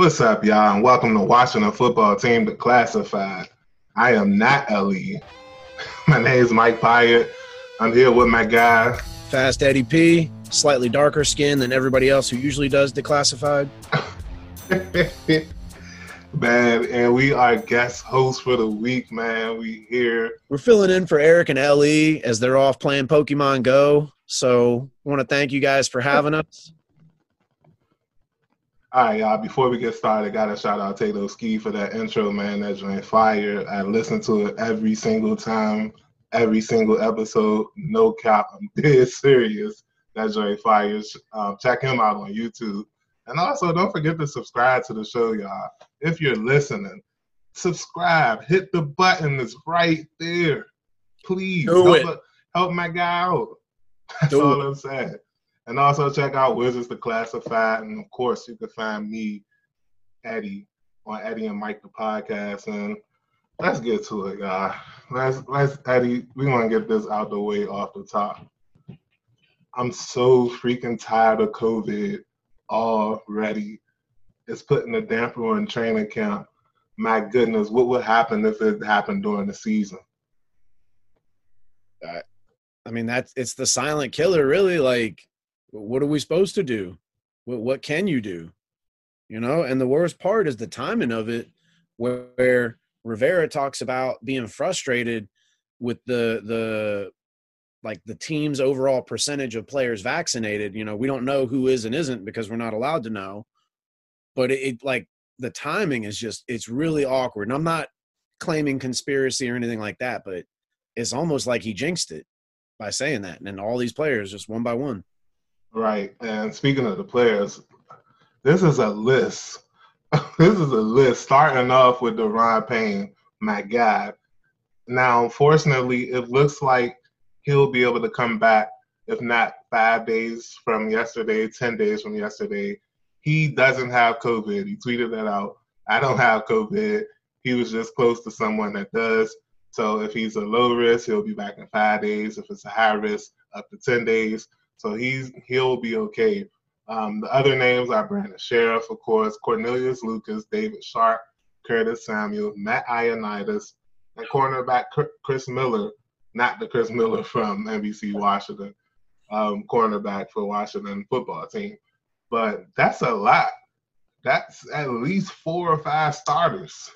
What's up, y'all, and welcome to Washington Football Team Declassified. I am not Ellie. My name is Mike Pyatt. I'm here with my guy, Fast Eddie P, slightly darker skin than everybody else who usually does Declassified. man, and we are guest hosts for the week, man. We here. We're filling in for Eric and Ellie as they're off playing Pokemon Go. So, I want to thank you guys for having us. All right, y'all. Before we get started, I got to shout out Tato Ski for that intro, man. That joint fire. I listen to it every single time, every single episode. No cap. I'm dead serious. That joint fires. Um, check him out on YouTube. And also, don't forget to subscribe to the show, y'all. If you're listening, subscribe. Hit the button that's right there. Please Do help, it. help my guy out. That's Do all it. I'm saying. And also check out Wizards the Classified. And of course, you can find me, Eddie, on Eddie and Mike the podcast. And let's get to it, y'all. Let's let's Eddie, we want to get this out the way off the top. I'm so freaking tired of COVID already. It's putting a damper on training camp. My goodness, what would happen if it happened during the season? I mean, that's it's the silent killer, really. Like, what are we supposed to do? What, what can you do? You know, and the worst part is the timing of it, where, where Rivera talks about being frustrated with the the like the team's overall percentage of players vaccinated. You know, we don't know who is and isn't because we're not allowed to know. But it, it like the timing is just it's really awkward. And I'm not claiming conspiracy or anything like that, but it's almost like he jinxed it by saying that. And all these players just one by one. Right. And speaking of the players, this is a list. this is a list starting off with Daron Payne, my God. Now, unfortunately, it looks like he'll be able to come back, if not five days from yesterday, 10 days from yesterday. He doesn't have COVID. He tweeted that out. I don't have COVID. He was just close to someone that does. So if he's a low risk, he'll be back in five days. If it's a high risk, up to 10 days. So he's he'll be okay. Um, the other names are Brandon Scherff, of course, Cornelius Lucas, David Sharpe, Curtis Samuel, Matt Ioannidis, and cornerback Chris Miller, not the Chris Miller from NBC Washington, um, cornerback for Washington football team. But that's a lot. That's at least four or five starters.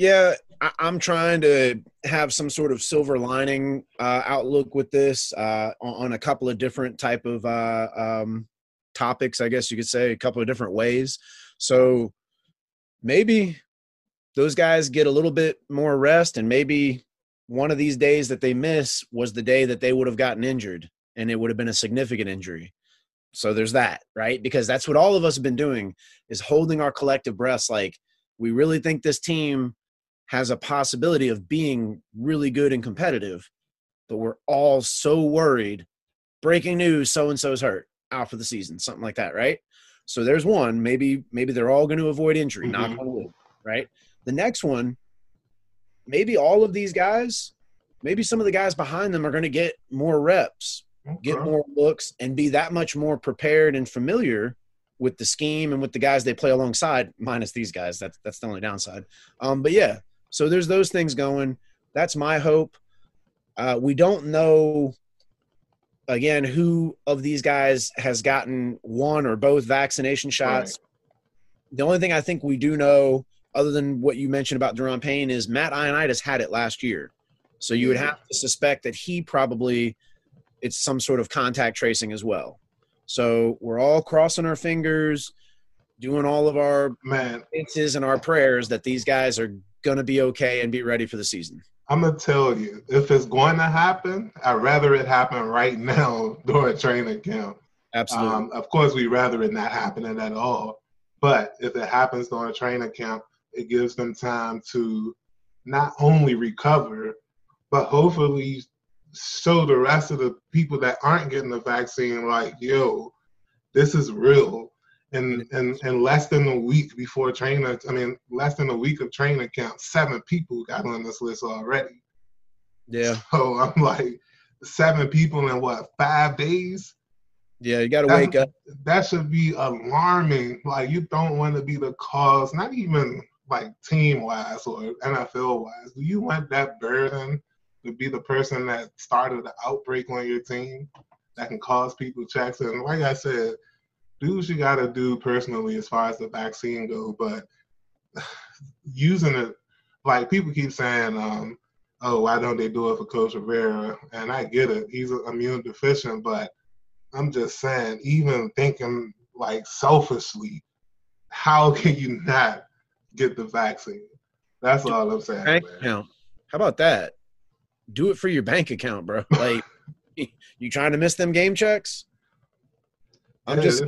Yeah, I, I'm trying to have some sort of silver lining uh, outlook with this uh, on, on a couple of different type of uh, um, topics. I guess you could say a couple of different ways. So maybe those guys get a little bit more rest, and maybe one of these days that they miss was the day that they would have gotten injured, and it would have been a significant injury. So there's that, right? Because that's what all of us have been doing is holding our collective breaths. Like we really think this team has a possibility of being really good and competitive, but we're all so worried. Breaking news: so and so's hurt, out for the season, something like that, right? So there's one. Maybe maybe they're all going to avoid injury. Knock Mhm. on wood, right? The next one, maybe all of these guys, maybe some of the guys behind them are going to get more reps, get more looks, and be that much more prepared and familiar with the scheme and with the guys they play alongside, minus these guys. That's that's the only downside. Um, but yeah, so there's those things going. That's my hope. Uh, we don't know again who of these guys has gotten one or both vaccination shots. The only thing I think we do know, other than what you mentioned about Daron Payne, is Matt Ioannidis had it last year. So you would have to suspect that he probably it's some sort of contact tracing as well. So we're all crossing our fingers, doing all of our Man, and our prayers that these guys are going to be okay and be ready for the season. I'm gonna tell you, if it's going to happen, I'd rather it happen right now during training camp. Absolutely. Um, of course, we'd rather it not happening at all. But if it happens during training camp, it gives them time to not only recover, but hopefully show the rest of the people that aren't getting the vaccine like, yo, this is real. And and and less than a week before training, I mean, less than a week of training camp, seven people got on this list already. Yeah. So I'm like, seven people in what five days? Yeah, you got to wake up. That should be alarming. Like you don't want to be the cause, not even like team wise or NFL wise. Do you want that burden to be the person that started the outbreak on your team that can cause people checks? And like I said, do what you got to do personally as far as the vaccine go, but using it like people keep saying, um, "Oh, why don't they do it for Coach Rivera?" And I get it; he's immune deficient, but I'm just saying, even thinking like selfishly, how can you not get the vaccine? That's all I'm saying. Bank account. How about that? Do it for your bank account, bro. Like, you trying to miss them game checks? I'm just.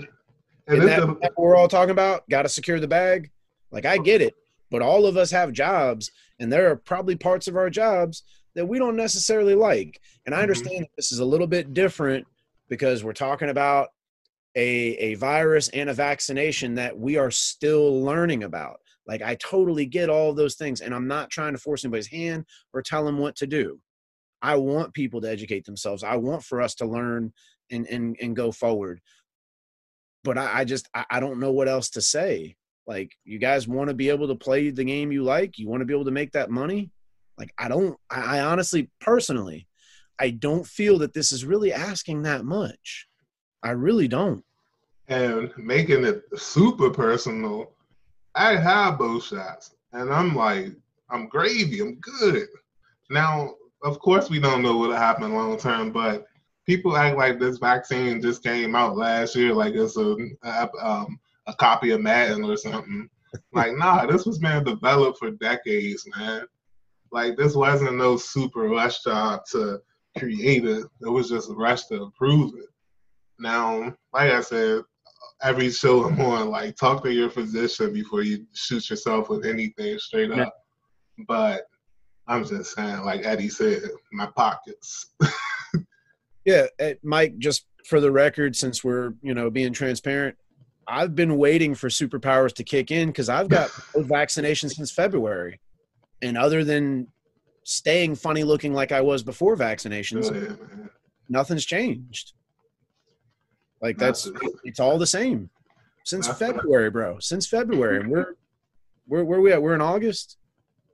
And that, a, that we're all talking about, got to secure the bag. Like, I get it, but all of us have jobs, and there are probably parts of our jobs that we don't necessarily like. And I mm-hmm. understand mm-hmm. this is a little bit different because we're talking about a, a virus and a vaccination that we are still learning about. Like, I totally get all of those things, and I'm not trying to force anybody's hand or tell them what to do. I want people to educate themselves. I want for us to learn and and, and go forward. But I, I just I, I don't know what else to say. Like, you guys want to be able to play the game you like. You want to be able to make that money. Like, I don't. I, I honestly, personally, I don't feel that this is really asking that much. I really don't. And making it super personal, I have both shots, and I'm like, I'm gravy, I'm good. Now, of course, we don't know what'll happen long term, but people act like this vaccine just came out last year, like it's a a, um, a copy of Madden or something. like, nah, this was being developed for decades, man. Like, this wasn't no super rush job to create it. It was just a rush to approve it. Now, like I said, every show I'm on, like talk to your physician before you shoot yourself with anything straight up. But I'm just saying, like Eddie said, my pockets. yeah, eh, Mike. Just for the record, since we're you know being transparent, I've been waiting for superpowers to kick in because I've got vaccinations since February, and other than staying funny looking like I was before vaccinations, oh, nothing's changed. Like that's it's all the same since February, bro. Since February, and we're we're where we at? We're in August.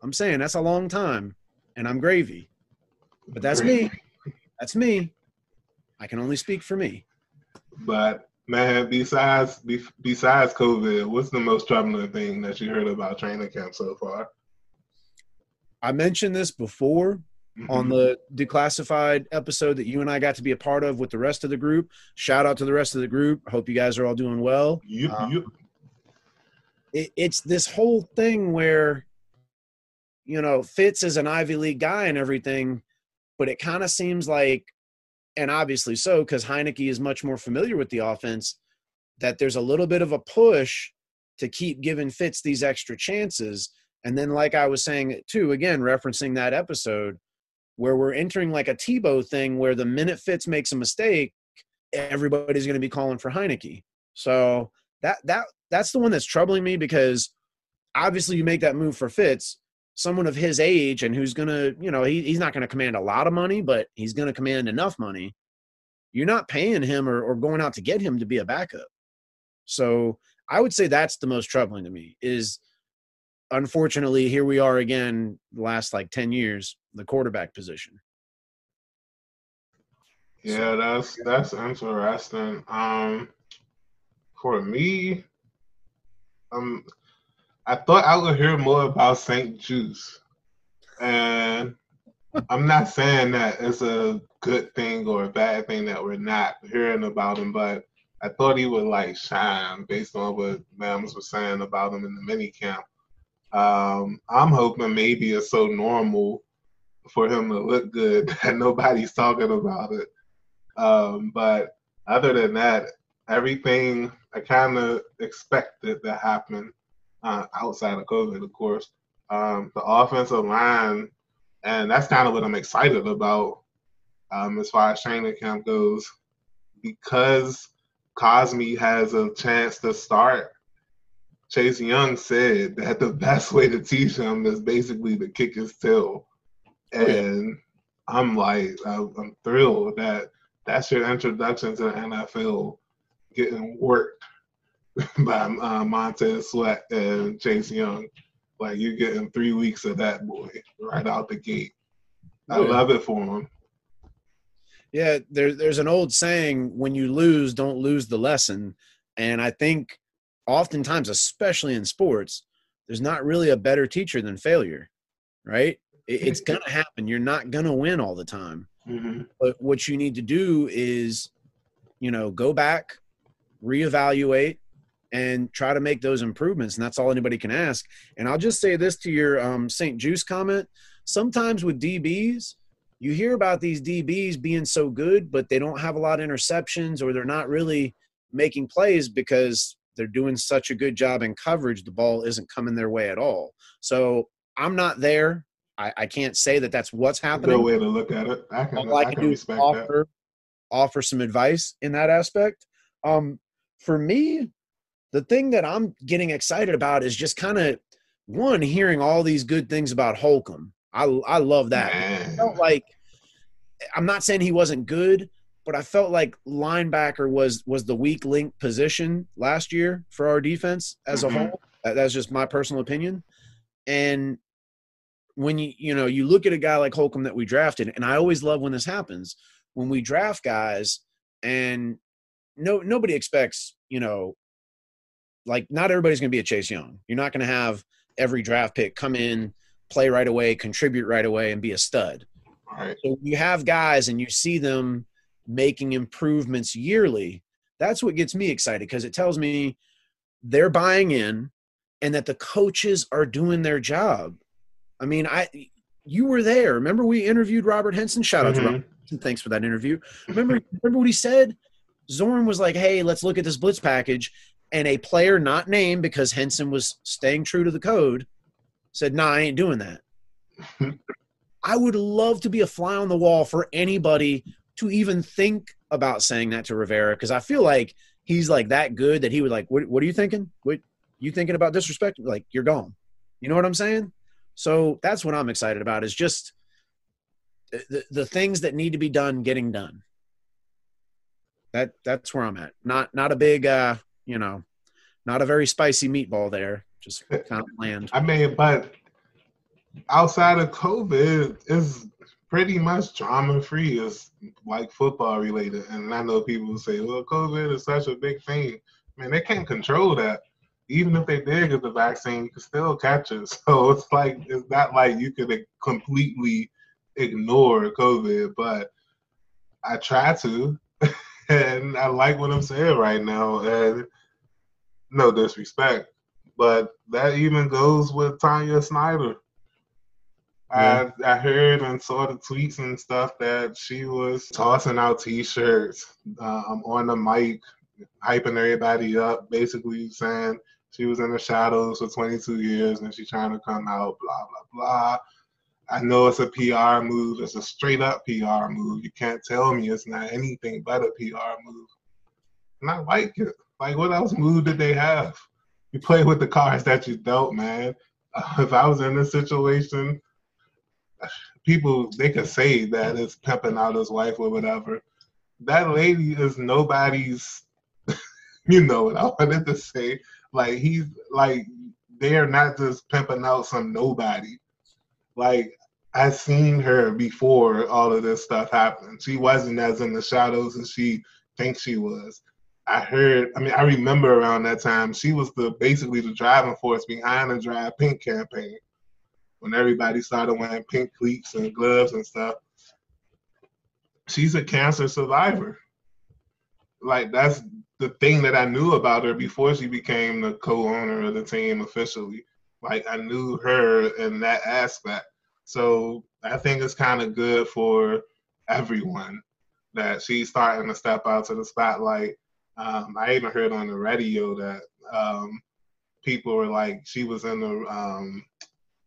I'm saying that's a long time, and I'm gravy. But that's me. That's me. I can only speak for me. But man, besides besides COVID, what's the most troubling thing that you heard about training camp so far? I mentioned this before mm-hmm. on the declassified episode that you and I got to be a part of with the rest of the group. Shout out to the rest of the group. I hope you guys are all doing well. Yep, um, yep. It, it's this whole thing where, you know, Fitz is an Ivy League guy and everything, but it kind of seems like, and obviously so, because Heinicke is much more familiar with the offense, that there's a little bit of a push to keep giving Fitz these extra chances and then, like I was saying too, again, referencing that episode where we're entering like a Tebow thing where the minute Fitz makes a mistake, everybody's going to be calling for Heinicke. So that that that's the one that's troubling me because obviously you make that move for Fitz, someone of his age and who's going to, you know, he, he's not going to command a lot of money, but he's going to command enough money. You're not paying him or, or going out to get him to be a backup. So I would say that's the most troubling to me is unfortunately, here we are again, last like 10 years, the quarterback position. Yeah, that's that's interesting. Um for me, um I thought I would hear more about St-Juste. And I'm not saying that it's a good thing or a bad thing that we're not hearing about him, but I thought he would like shine based on what Mams was saying about him in the mini camp. Um, I'm hoping maybe it's so normal for him to look good that nobody's talking about it. Um, but other than that, everything I kind of expected to happen uh, outside of COVID, of course. Um, the offensive line, and that's kind of what I'm excited about um, as far as training camp goes, because Cosmi has a chance to start. Chase Young said that the best way to teach him is basically to kick his tail, and I'm like, I'm thrilled that that's your introduction to the NFL, getting worked by uh, Montez Sweat and Chase Young. Like you're getting three weeks of that boy right out the gate. I love it for him. Yeah, there's there's an old saying: when you lose, don't lose the lesson. And I think oftentimes, especially in sports, there's not really a better teacher than failure, right? It, it's gonna happen. You're not gonna win all the time. Mm-hmm. But what you need to do is, you know, go back, reevaluate, and try to make those improvements. And that's all anybody can ask. And I'll just say this to your um, St-Juste comment. Sometimes with DBs, you hear about these DBs being so good, but they don't have a lot of interceptions or they're not really making plays because they're doing such a good job in coverage. The ball isn't coming their way at all. So I'm not there. I, I can't say that that's what's happening. No way to look at it. I can, all I, I can, do is offer, that. offer some advice in that aspect. Um, for me, the thing that I'm getting excited about is just kind of one hearing all these good things about Holcomb I I love that. I felt like I'm not saying he wasn't good, but I felt like linebacker was was the weak link position last year for our defense as mm-hmm. a whole. That's just my personal opinion. And when you you know you look at a guy like Holcomb that we drafted, and I always love when this happens when we draft guys and no nobody expects you know like not everybody's going to be a Chase Young. You're not going to have every draft pick come in play right away, contribute right away, and be a stud. Right. So you have guys and you see them making improvements yearly. That's what gets me excited because it tells me they're buying in and that the coaches are doing their job. I mean, I you were there. Remember we interviewed Robert Henson? Shout out mm-hmm. to Robert. Thanks for that interview. Remember remember what he said? Zorn was like, "Hey, let's look at this blitz package." And a player not named because Henson was staying true to the code said, "Nah, I ain't doing that." I would love to be a fly on the wall for anybody to even think about saying that to Rivera because I feel like he's like that good that he would like, what, what are you thinking? What you thinking about disrespect? Like you're gone. You know what I'm saying? So that's what I'm excited about is just the, the things that need to be done getting done. That that's where I'm at. Not not a big uh, you know, not a very spicy meatball there just kind of bland. I mean, but outside of COVID, it's pretty much drama free. It's like football related. And I know people say, well, COVID is such a big thing. Man, they can't control that. Even if they did get the vaccine, you can still catch it. So it's like, it's not like you could completely ignore COVID, but I try to. and I like what I'm saying right now. And no disrespect, but that even goes with Tanya Snyder. Yeah. I I heard and saw the tweets and stuff that she was tossing out T-shirts um, on the mic, hyping everybody up, basically saying she was in the shadows for 22 years and she's trying to come out. Blah blah blah. I know it's a PR move. It's a straight up PR move. You can't tell me it's not anything but a PR move. And I like it. Like, what else move did they have? you play with the cards that you dealt, man. If I was in this situation, people they could say that it's pimping out his wife or whatever. That lady is nobody's. you know what I wanted to say. Like he's like they are not just pimping out some nobody. Like I seen her before all of this stuff happened. She wasn't as in the shadows as she thinks she was. I heard, I mean, I remember around that time, she was the basically the driving force behind the Drive Pink campaign when everybody started wearing pink cleats and gloves and stuff. She's a cancer survivor. Like that's the thing that I knew about her before she became the co-owner of the team officially. Like I knew her in that aspect. So I think it's kind of good for everyone that she's starting to step out to the spotlight um, I even heard on the radio that um, people were like, she was in the um,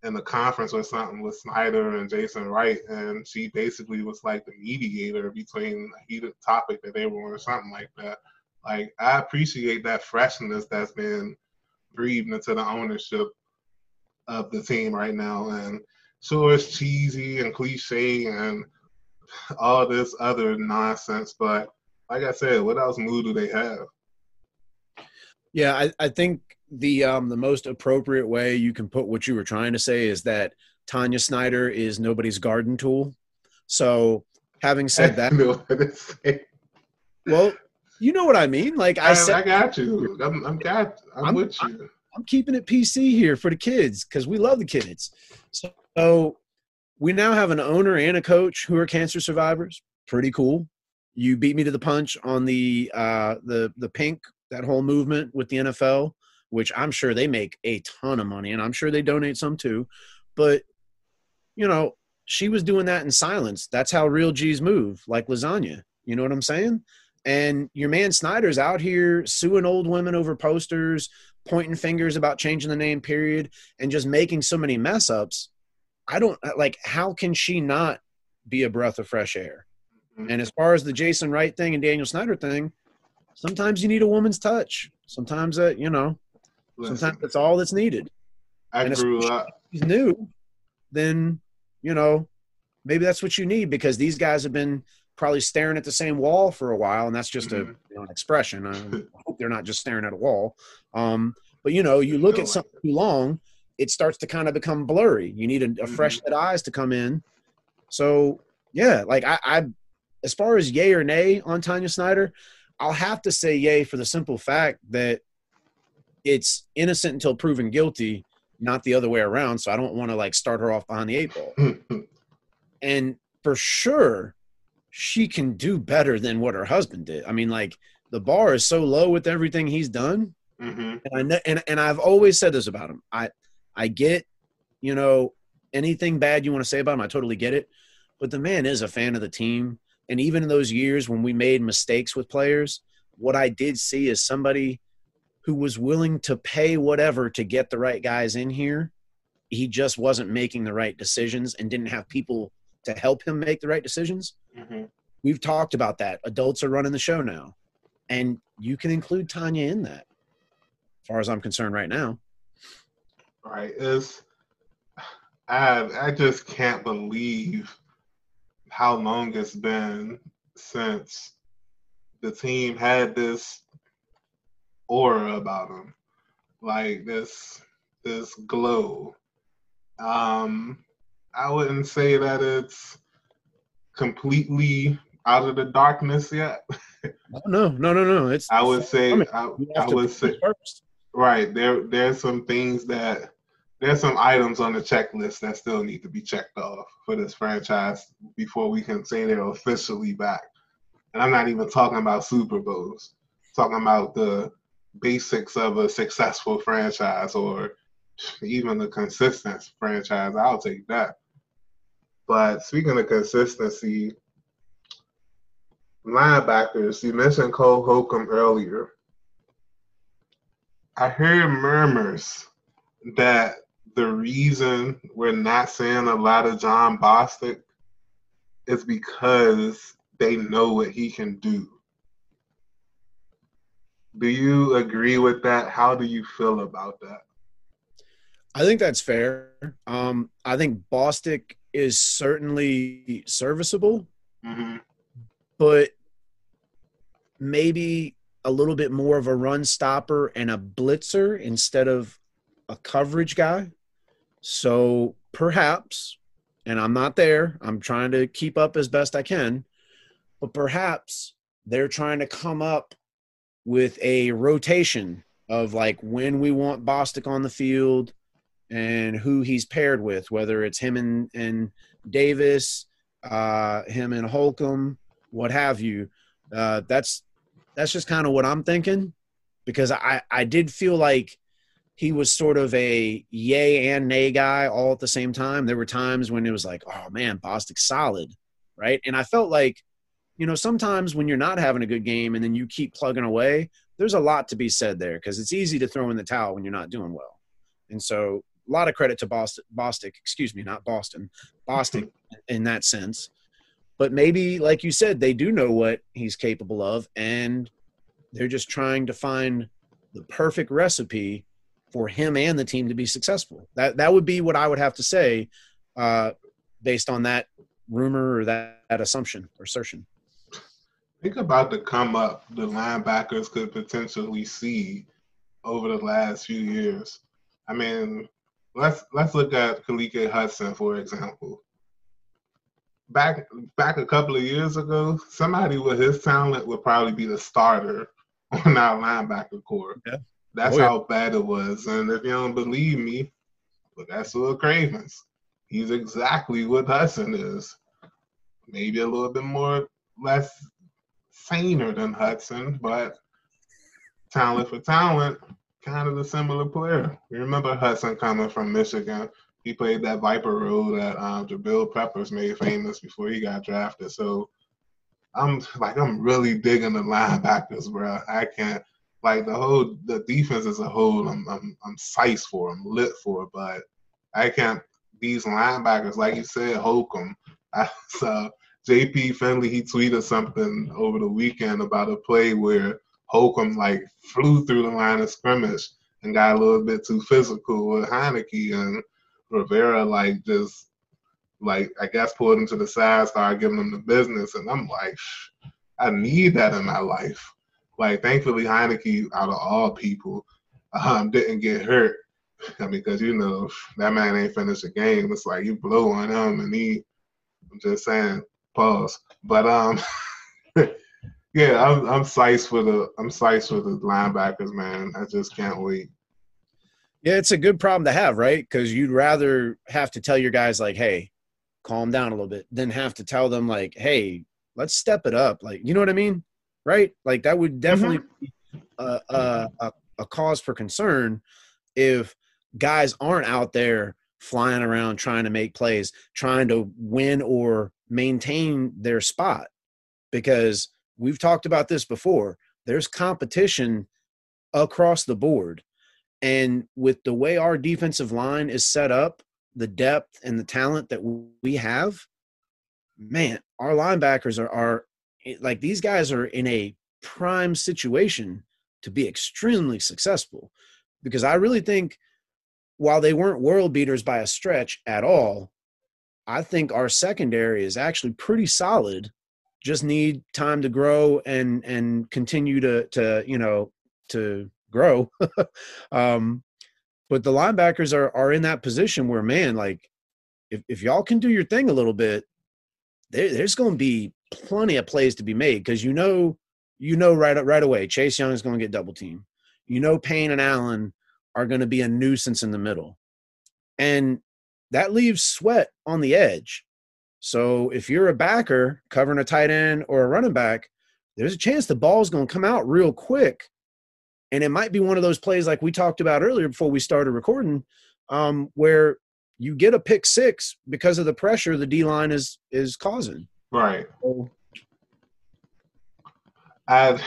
in the conference or something with Snyder and Jason Wright, and she basically was like the mediator between a heated topic that they were on or something like that. Like I appreciate that freshness that's been breathed into the ownership of the team right now, and sure it's cheesy and cliche and all this other nonsense, but like I said, what else new do they have? Yeah, I, I think the um, the most appropriate way you can put what you were trying to say is that Tanya Snyder is nobody's garden tool. So, having said that, well, you know what I mean. Like I, I said, I got you. I'm, I'm got. I'm, I'm with you. I'm, I'm, keeping it PC here for the kids because we love the kids. So we now have an owner and a coach who are cancer survivors. Pretty cool. You beat me to the punch on the uh, the the pink that whole movement with the NFL which I'm sure they make a ton of money and I'm sure they donate some too. But, you know, she was doing that in silence. That's how real G's move, like lasagna. You know what I'm saying? And your man Snyder's out here suing old women over posters, pointing fingers about changing the name, period, and just making so many mess ups. I don't like, how can she not be a breath of fresh air? And as far as the Jason Wright thing and Daniel Snyder thing, sometimes you need a woman's touch. Sometimes, uh, you know, Listen, Sometimes that's all that's needed. I and grew up. He's new, then you know maybe that's what you need because these guys have been probably staring at the same wall for a while, and that's just mm-hmm. a you know, an expression. I hope they're not just staring at a wall. Um, but you know, you look at something too long, it starts to kind of become blurry. You need a, a mm-hmm. fresh set eyes to come in. So yeah, like I, I, as far as yay or nay on Tanya Snyder, I'll have to say yay for the simple fact that it's innocent until proven guilty, not the other way around. So I don't want to like start her off behind the eight ball. and for sure, she can do better than what her husband did. I mean, like the bar is so low with everything he's done. Mm-hmm. And I know, and, and I've always said this about him. I I get, you know, anything bad you want to say about him, I totally get it. But the man is a fan of the team. And even in those years when we made mistakes with players, what I did see is somebody who was willing to pay whatever to get the right guys in here. He just wasn't making the right decisions and didn't have people to help him make the right decisions. Mm-hmm. We've talked about that. Adults are running the show now. And you can include Tanya in that, as far as I'm concerned right now. Right. It's I I just can't believe how long it's been since the team had this aura about him, like this this glow. Um, I wouldn't say that it's completely out of the darkness yet. no, no, no, no. It's. I would say. I, I would say. First. Right there. There's some things that there's some items on the checklist that still need to be checked off for this franchise before we can say they're officially back. And I'm not even talking about Super Bowls. I'm talking about the basics of a successful franchise or even a consistent franchise, I'll take that. But speaking of consistency, linebackers, you mentioned Cole Holcomb earlier. I heard murmurs that the reason we're not seeing a lot of Jon Bostic is because they know what he can do. Do you agree with that? How do you feel about that? I think that's fair. Um, I think Bostic is certainly serviceable, mm-hmm. but maybe a little bit more of a run stopper and a blitzer instead of a coverage guy. So perhaps, and I'm not there, I'm trying to keep up as best I can, but perhaps they're trying to come up with a rotation of like when we want Bostic on the field and who he's paired with, whether it's him and, and Davis, uh, him and Holcomb, what have you. Uh, that's that's just kind of what I'm thinking because I, I did feel like he was sort of a yay and nay guy all at the same time. There were times when it was like, oh man, Bostic's solid, right? And I felt like you know, sometimes when you're not having a good game and then you keep plugging away, there's a lot to be said there because it's easy to throw in the towel when you're not doing well. And so a lot of credit to Boston, Bostic, excuse me, not Boston, Bostic in that sense. But maybe, like you said, they do know what he's capable of, and they're just trying to find the perfect recipe for him and the team to be successful. That that would be what I would have to say, uh, based on that rumor or that, that assumption or assertion. Think about the come up the linebackers could potentially see over the last few years. I mean, let's let's look at Khaleke Hudson for example. Back back a couple of years ago, somebody with his talent would probably be the starter on our linebacker core. Yeah. That's oh, yeah. how bad it was. And if you don't believe me, look at Su'a Cravens. He's exactly what Hudson is. Maybe a little bit more less saner than Hudson, but talent for talent, kind of a similar player. You remember Hudson coming from Michigan. He played that Viper role that um, Jabril Peppers made famous before he got drafted. So I'm like, I'm really digging the linebackers, bro. I can't like the whole the defense as a whole. I'm I'm I'm sized for. I'm lit for, but I can't. These linebackers, like you said, Holcomb. I saw JP Finlay. He tweeted something over the weekend about a play where Holcomb like flew through the line of scrimmage and got a little bit too physical with Heinicke and Rivera like just like I guess pulled him to the side, started giving him the business, and I'm like, I need that in my life. Like thankfully Heinicke, out of all people, um, didn't get hurt. I mean, because you know that man ain't finished a game. It's like you blow on him, and he. I'm just saying, pause. But um, Yeah, I'm I'm psyched for the I'm psyched for the linebackers, man. I just can't wait. Yeah, it's a good problem to have, right? Because you'd rather have to tell your guys like, "Hey, calm down a little bit," than have to tell them like, "Hey, let's step it up." Like, you know what I mean? Right? Like that would definitely mm-hmm. be a, a, a, cause for concern if guys aren't out there flying around trying to make plays, trying to win or maintain their spot, because we've talked about this before. There's competition across the board. And with the way our defensive line is set up, the depth and the talent that we have, man, our linebackers are, are like these guys are in a prime situation to be extremely successful. Because I really think while they weren't world beaters by a stretch at all, I think our secondary is actually pretty solid just need time to grow and and continue to to you know to grow um but the linebackers are are in that position where man like if, if y'all can do your thing a little bit there, there's going to be plenty of plays to be made because you know you know right right away chase young is going to get double team you know payne and allen are going to be a nuisance in the middle. And that leaves sweat on the edge. So if you're a backer covering a tight end or a running back, there's a chance the ball's going to come out real quick. And it might be one of those plays like we talked about earlier before we started recording, um, where you get a pick six because of the pressure the D line is is causing. Right. I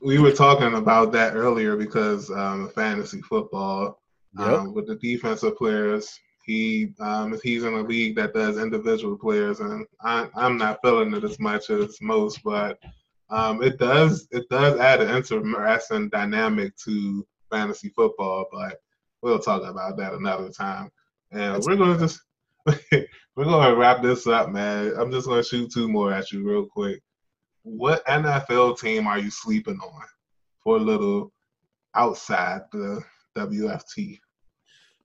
we were talking about that earlier because um, fantasy football yep. um, with the defensive players he um, he's in a league that does individual players, and I, am not feeling it as much as most, but um, it does it does add an interesting dynamic to fantasy football. But we'll talk about that another time. And That's we're gonna just we're gonna wrap this up, man. I'm just gonna shoot two more at you real quick. What NFL team are you sleeping on for a little outside the WFT?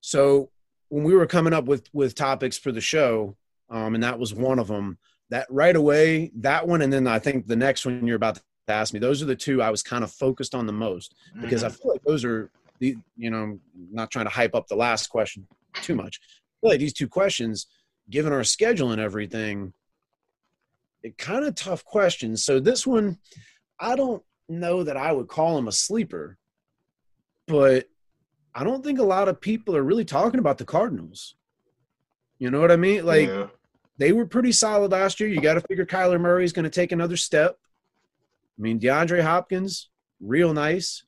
So when we were coming up with with topics for the show, um, and that was one of them. That right away, that one, and then I think the next one you're about to ask me. Those are the two I was kind of focused on the most because mm-hmm. I feel like those are the you know I'm not trying to hype up the last question too much. Like these two questions, given our schedule and everything, it kind of tough questions. So this one, I don't know that I would call him a sleeper, but I don't think a lot of people are really talking about the Cardinals. You know what I mean? Like yeah. they were pretty solid last year. You got to figure Kyler Murray is going to take another step. I mean, DeAndre Hopkins real nice.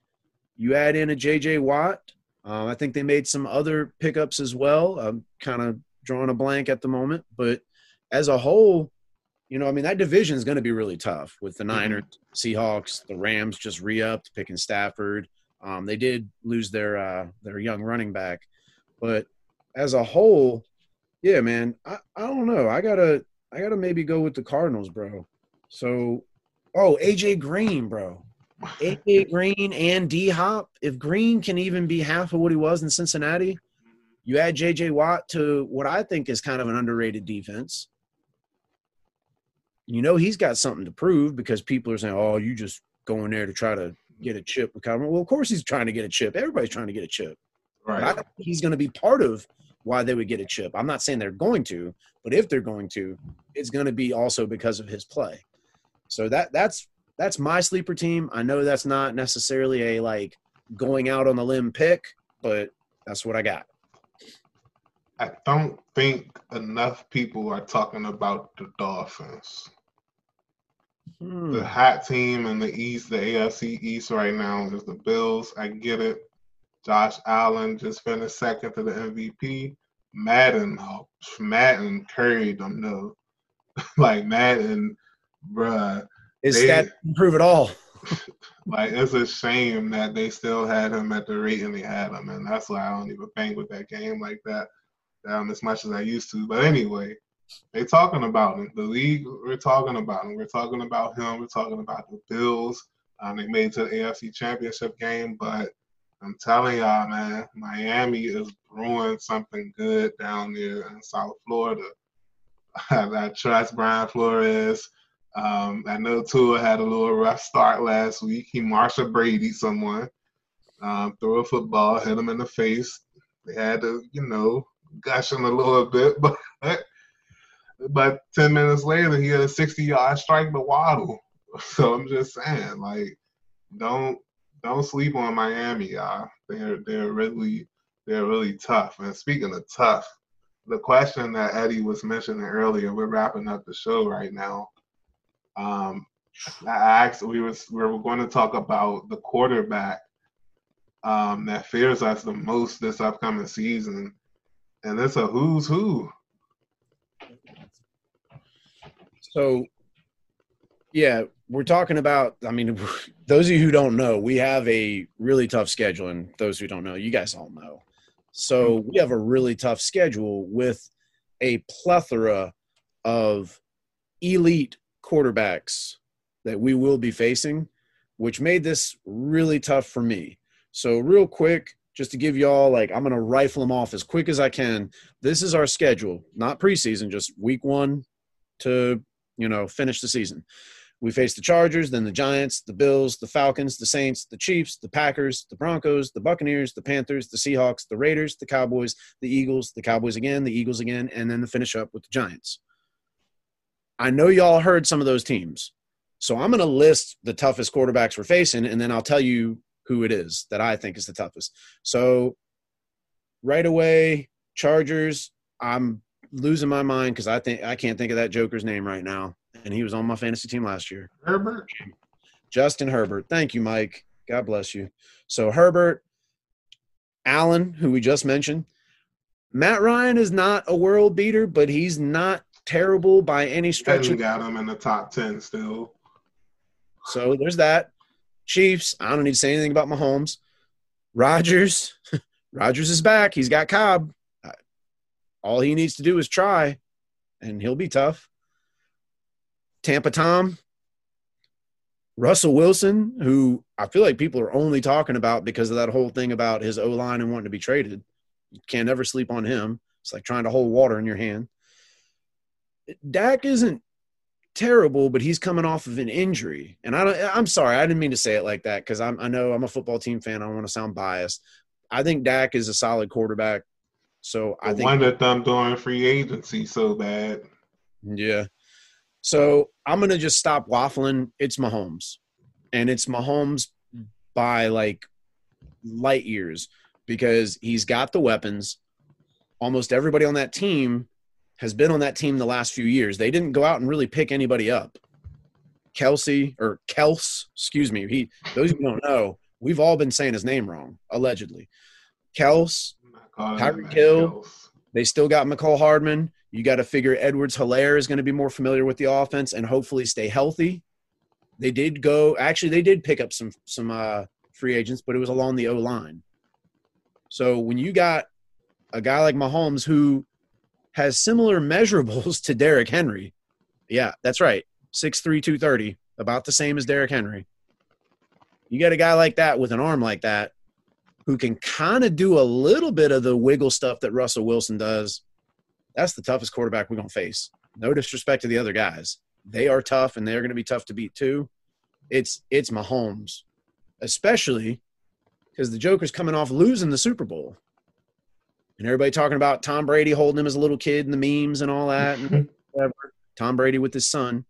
You add in a JJ Watt. Um, I think they made some other pickups as well. I'm kind of drawing a blank at the moment, but as a whole, you know, I mean, that division is going to be really tough with the Mm-hmm. Niners, Seahawks, the Rams just re-upped, picking Stafford. Um, they did lose their uh, their young running back, but as a whole, yeah, man, I, I don't know. I gotta I gotta maybe go with the Cardinals, bro. So, oh, AJ Green, bro. AJ Green and D Hop. If Green can even be half of what he was in Cincinnati, you add JJ Watt to what I think is kind of an underrated defense. You know he's got something to prove because people are saying, "Oh, you just going there to try to get a chip with Kyler." Well, of course he's trying to get a chip. Everybody's trying to get a chip. Right. think he's going to be part of why they would get a chip. I'm not saying they're going to, but if they're going to, it's going to be also because of his play. So that that's that's my sleeper team. I know that's not necessarily a like going out on the limb pick, but that's what I got. I don't think enough people are talking about the Dolphins. Hmm. The hot team in the East, the AFC East right now is the Bills. I get it. Josh Allen just finished second to the MVP. Madden, oh, Madden carried them though. like Madden, bruh. His they- stats prove it all. Like it's a shame that they still had him at the rating they had him, and that's why I don't even bang with that game like that um, as much as I used to. But anyway, they talking about it. The league, we're talking about him. We're talking about him. We're talking about the Bills. Um, they made it to the AFC Championship game, but I'm telling y'all, man, Miami is brewing something good down there in South Florida. I trust Brian Flores. Um, I know Tua had a little rough start last week. He Marsha Brady someone, um, threw a football, hit him in the face. They had to, you know, gush him a little bit, but but ten minutes later he had a sixty yard strike to Waddle. So I'm just saying, like, don't don't sleep on Miami, y'all. They're they're really they're really tough. And speaking of tough, the question that Eddie was mentioning earlier, we're wrapping up the show right now. Um, I asked we was we were going to talk about the quarterback um, that fears us the most this upcoming season, and it's a who's who. So, yeah, we're talking about. I mean, those of you who don't know, we have a really tough schedule, and those who don't know, you guys all know. So we have a really tough schedule with a plethora of elite quarterbacks that we will be facing, which made this really tough for me. So, real quick, just to give y'all like, I'm going to rifle them off as quick as I can. This is our schedule, not preseason, just week one to, you know, finish the season. We face the Chargers, then the Giants, the Bills, the Falcons, the Saints, the Chiefs, the Packers, the Broncos, the Buccaneers, the Panthers, the Seahawks, the Raiders, the Cowboys, the Eagles, the Cowboys again, the Eagles again, and then to finish up with the Giants. I know y'all heard some of those teams. So I'm going to list the toughest quarterbacks we're facing, and then I'll tell you who it is that I think is the toughest. So right away, Chargers, I'm losing my mind because I think I can't think of that Joker's name right now. And he was on my fantasy team last year. Herbert. Justin Herbert. Thank you, Mike. God bless you. So Herbert, Allen, who we just mentioned. Matt Ryan is not a world beater, but he's not terrible by any stretch. Hasn't got him in the top ten still. So there's that. Chiefs. I don't need to say anything about Mahomes. Rodgers. Rodgers is back. He's got Cobb. All he needs to do is try, and he'll be tough. Tampa Tom. Russell Wilson, who I feel like people are only talking about because of that whole thing about his O line and wanting to be traded. You can't ever sleep on him. It's like trying to hold water in your hand. Dak isn't terrible, but he's coming off of an injury. And I don't, I'm sorry, I didn't mean to say it like that because I'm I know I'm a football team fan. I don't want to sound biased. I think Dak is a solid quarterback. So I I think wonder them doing free agency so bad. yeah. So I'm gonna just stop waffling. It's Mahomes, and it's Mahomes by like light years because he's got the weapons. Almost everybody on that team has been on that team the last few years. They didn't go out and really pick anybody up. Kelsey or Kels, excuse me. He those who don't know, we've all been saying his name wrong, allegedly. Kels, Tyreek Hill. They still got Mecole Hardman. You got to figure Edwards Helaire is going to be more familiar with the offense and hopefully stay healthy. They did go actually they did pick up some some uh, free agents, but it was along the O line. So when you got a guy like Mahomes who has similar measurables to Derrick Henry, yeah, that's right. 6'3, 230, about the same as Derrick Henry. You got a guy like that with an arm like that who can kind of do a little bit of the wiggle stuff that Russell Wilson does. That's the toughest quarterback we're going to face. No disrespect to the other guys. They are tough and they're going to be tough to beat too. It's it's Mahomes, especially because the Joker's coming off losing the Super Bowl. And everybody talking about Tom Brady holding him as a little kid and the memes and all that. And whatever. Tom Brady with his son.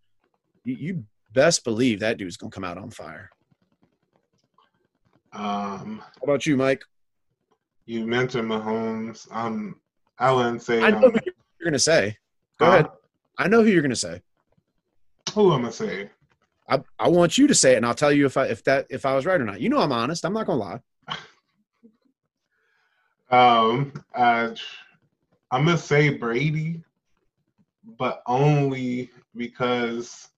You, you best believe that dude's going to come out on fire. Um, How about you, Mike? you mentioned Mahomes. Um, I wouldn't say. I know um, who you're going to say. Go huh? ahead. I know who you're going to say. Who am I say? I, I want you to say it, and I'll tell you if I if that if I was right or not. You know I'm honest. I'm not gonna lie. Um, I'm gonna say Brady, but only because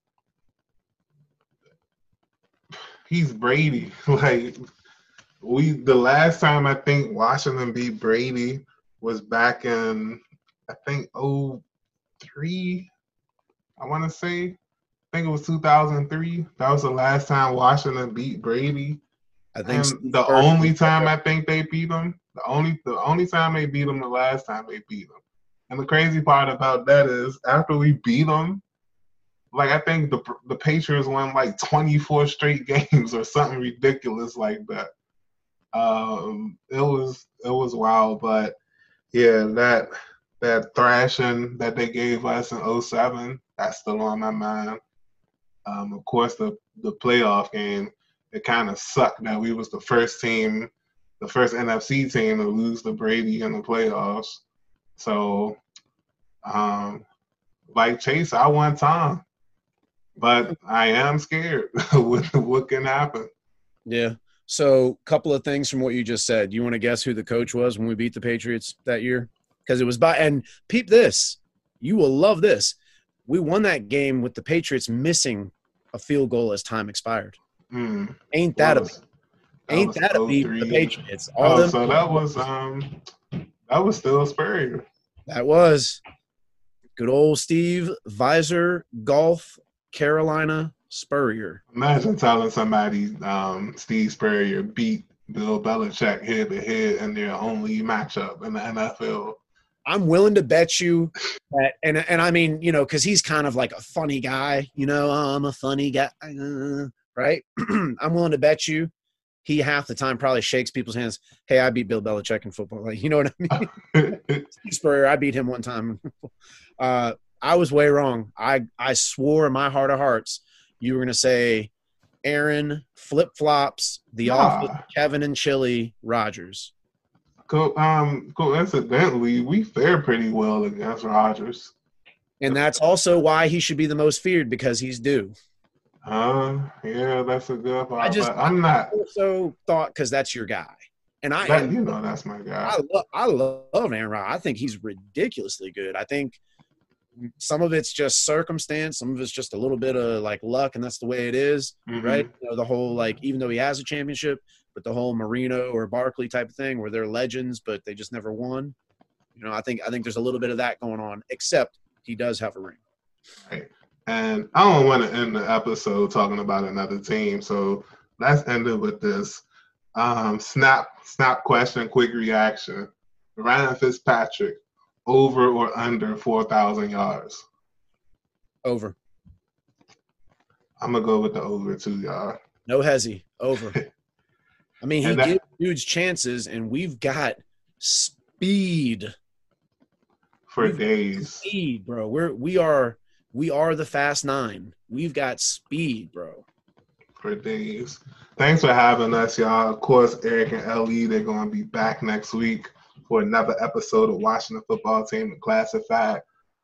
he's Brady. Like we, the last time I think Washington beat Brady was back in I think oh three. I want to say. I think it was 2003. That was the last time Washington beat Brady. I think And the only time I think they beat them, the only the only time they beat them, the last time they beat them. And the crazy part about that is, after we beat them, like I think the the Patriots won like 24 straight games or something ridiculous like that. Um, it was it was wild, but yeah, that that thrashing that they gave us in 07, that's still on my mind. Um, of course, the the playoff game it kind of sucked that we was the first team, the first NFC team to lose to Brady in the playoffs. So, um, like Chase, I want Tom, but I am scared. what, what can happen? Yeah. So, couple of things from what you just said. You want to guess who the coach was when we beat the Patriots that year? Because it was by and peep this. You will love this. We won that game with the Patriots missing a field goal as time expired. Mm, Ain't that a ain't was that a beat for the Patriots? All Oh, so that was um, that was still Spurrier. That was good old Steve Visor Golf Carolina Spurrier. Imagine telling somebody um, Steve Spurrier beat Bill Belichick head to head in their only matchup in the NFL. I'm willing to bet you that, and and I mean, you know, because he's kind of like a funny guy. You know, "Oh, I'm a funny guy, right? I'm willing to bet you he half the time probably shakes people's hands. Hey, I beat Bill Belichick in football. Like, you know what I mean? Spurrier, I beat him one time. uh, I was way wrong. I I swore in my heart of hearts you were going to say Aaron flip flops the Nah. office Kevin and Chili Rodgers. Co- um, coincidentally, we fared pretty well against Rodgers. And that's also why he should be the most feared because he's due. Uh, yeah, that's a good. I just- I'm not. Also thought because that's your guy. And I That, and you know, that's my guy. I, lo- I love Aaron Rodgers. I think he's ridiculously good. I think some of it's just circumstance, some of it's just a little bit of like luck, and that's the way it is. Mhm. right? You know, the whole like even though he has a championship, but the whole Marino or Barkley type of thing where they're legends but they just never won. You know, I think I think there's a little bit of that going on. Except he does have a ring. And I don't want to end the episode talking about another team, so let's end it with this. Um, snap, snap question, quick reaction. Ryan Fitzpatrick, over or under four thousand yards? Over. I'm gonna go with the over too, y'all. No hezzy. Over. I mean, he that- gives huge chances, and we've got speed. For days. Speed, bro. We're we are we are the fast nine. We've got speed, bro. for days. Thanks for having us, y'all. Of course, Eric and Ellie, they're going to be back next week for another episode of Washington Football Team Classified.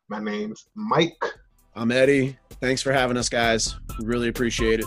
My name's Mike. I'm Eddie. Thanks for having us, guys. Really appreciate it.